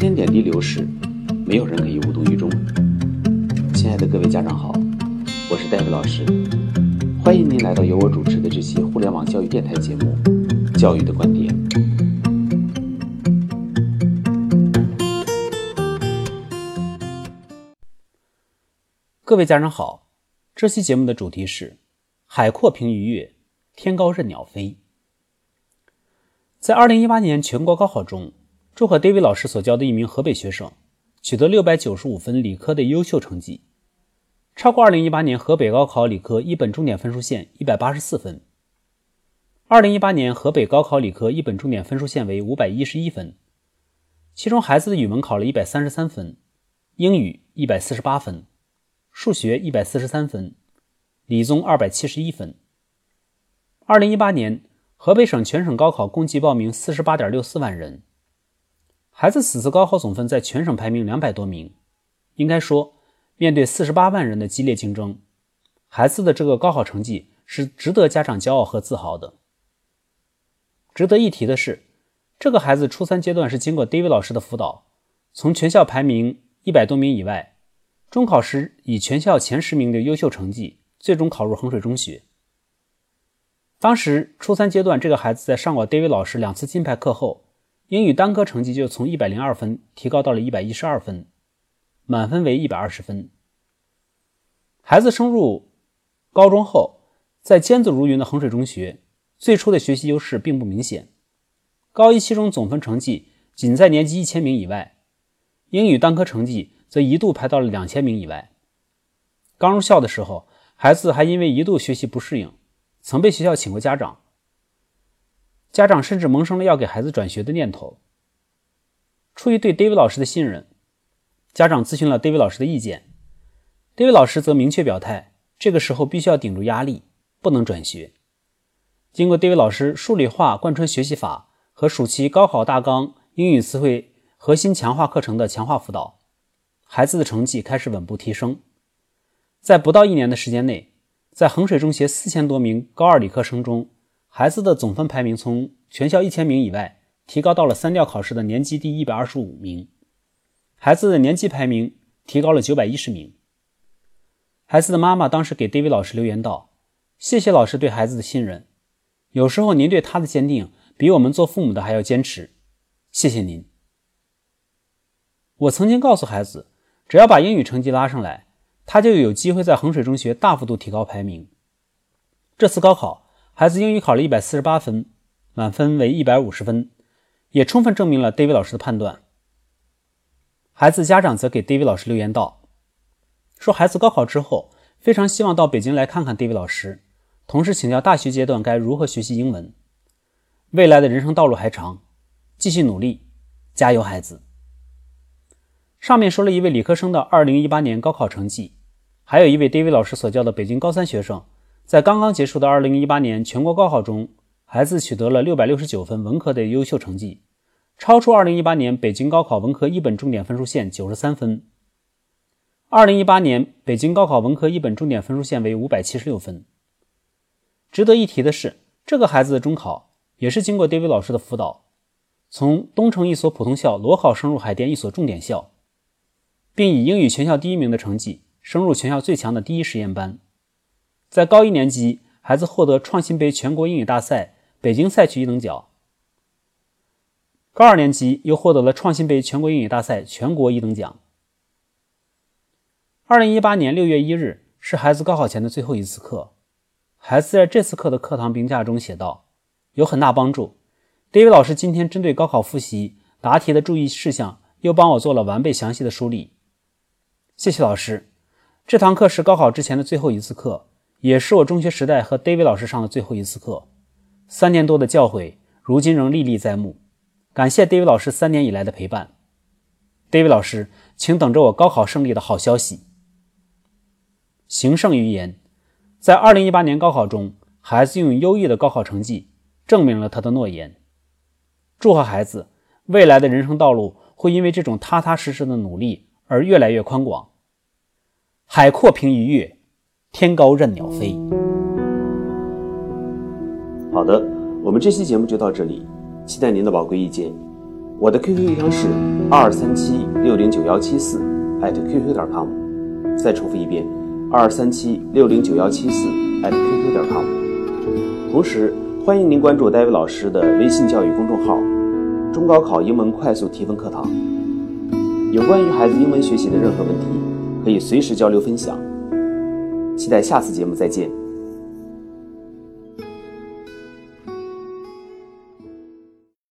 间点滴流逝，没有人可以无动于衷。亲爱的各位家长好，我是戴维老师，欢迎您来到由我主持的这期互联网教育电台节目《教育的观点》。各位家长好，这期节目的主题是“海阔凭鱼跃，天高任鸟飞”。在二零一八年全国高考中，祝贺 David 老师所教的一名河北学生取得六百九十五分理科的优秀成绩，超过二零一八年河北高考理科一本重点分数线一百八十四分。二零一八年河北高考理科一本重点分数线为五百一十一分，其中孩子的语文考了一百三十三分，英语一百四十八分，数学一百四十三分，理综二百七十一分。二零一八年。河北省全省高考共计报名四十八点六四万人，孩子此次高考总分在全省排名两百多名。应该说，面对四十八万人的激烈竞争，孩子的这个高考成绩是值得家长骄傲和自豪的。值得一提的是，这个孩子初三阶段是经过 David 老师的辅导，从全校排名一百多名以外，中考时以全校前十名的优秀成绩，最终考入衡水中学。当时初三阶段，这个孩子在上过 David 老师两次金牌课后，英语单科成绩就从一百零二分提高到了一百一十二分，满分为一百二十分。孩子升入高中后，在尖子如云的衡水中学，最初的学习优势并不明显。高一期中总分成绩仅在年级一千名以外，英语单科成绩则一度排到了两千名以外。刚入校的时候，孩子还因为一度学习不适应。曾被学校请过家长，家长甚至萌生了要给孩子转学的念头。出于对 David 老师的信任，家长咨询了 David 老师的意见，David 老师则明确表态，这个时候必须要顶住压力，不能转学。经过 David 老师数理化贯穿学习法和暑期高考大纲英语词汇核心强化课程的强化辅导，孩子的成绩开始稳步提升，在不到一年的时间内。在衡水中学四千多名高二理科生中，孩子的总分排名从全校一千名以外提高到了三调考试的年级第一百二十五名，孩子的年级排名提高了九百一十名。孩子的妈妈当时给 David 老师留言道：“谢谢老师对孩子的信任，有时候您对他的坚定比我们做父母的还要坚持，谢谢您。”我曾经告诉孩子，只要把英语成绩拉上来。他就有机会在衡水中学大幅度提高排名。这次高考，孩子英语考了一百四十八分，满分为一百五十分，也充分证明了 David 老师的判断。孩子家长则给 David 老师留言道：“说孩子高考之后，非常希望到北京来看看 David 老师，同时请教大学阶段该如何学习英文。未来的人生道路还长，继续努力，加油，孩子。”上面说了一位理科生的二零一八年高考成绩。还有一位 David 老师所教的北京高三学生，在刚刚结束的2018年全国高考中，孩子取得了669分文科的优秀成绩，超出2018年北京高考文科一本重点分数线93分。2018年北京高考文科一本重点分数线为576分。值得一提的是，这个孩子的中考也是经过 David 老师的辅导，从东城一所普通校裸考升入海淀一所重点校，并以英语全校第一名的成绩。升入全校最强的第一实验班，在高一年级，孩子获得创新杯全国英语大赛北京赛区一等奖；高二年级又获得了创新杯全国英语大赛全国一等奖。二零一八年六月一日是孩子高考前的最后一次课，孩子在这次课的课堂评价中写道：“有很大帮助。David 老师今天针对高考复习答题的注意事项，又帮我做了完备详细的梳理，谢谢老师。”这堂课是高考之前的最后一次课，也是我中学时代和 David 老师上的最后一次课。三年多的教诲，如今仍历历在目。感谢 David 老师三年以来的陪伴。David 老师，请等着我高考胜利的好消息。行胜于言，在2018年高考中，孩子用优异的高考成绩证明了他的诺言。祝贺孩子，未来的人生道路会因为这种踏踏实实的努力而越来越宽广。海阔凭鱼跃，天高任鸟飞。好的，我们这期节目就到这里，期待您的宝贵意见。我的 QQ 邮箱是二三七六零九幺七四 @QQ 点 com。再重复一遍，二三七六零九幺七四 @QQ 点 com。同时，欢迎您关注戴维老师的微信教育公众号“中高考英文快速提分课堂”。有关于孩子英文学习的任何问题，可以随时交流分享。期待下次节目再见。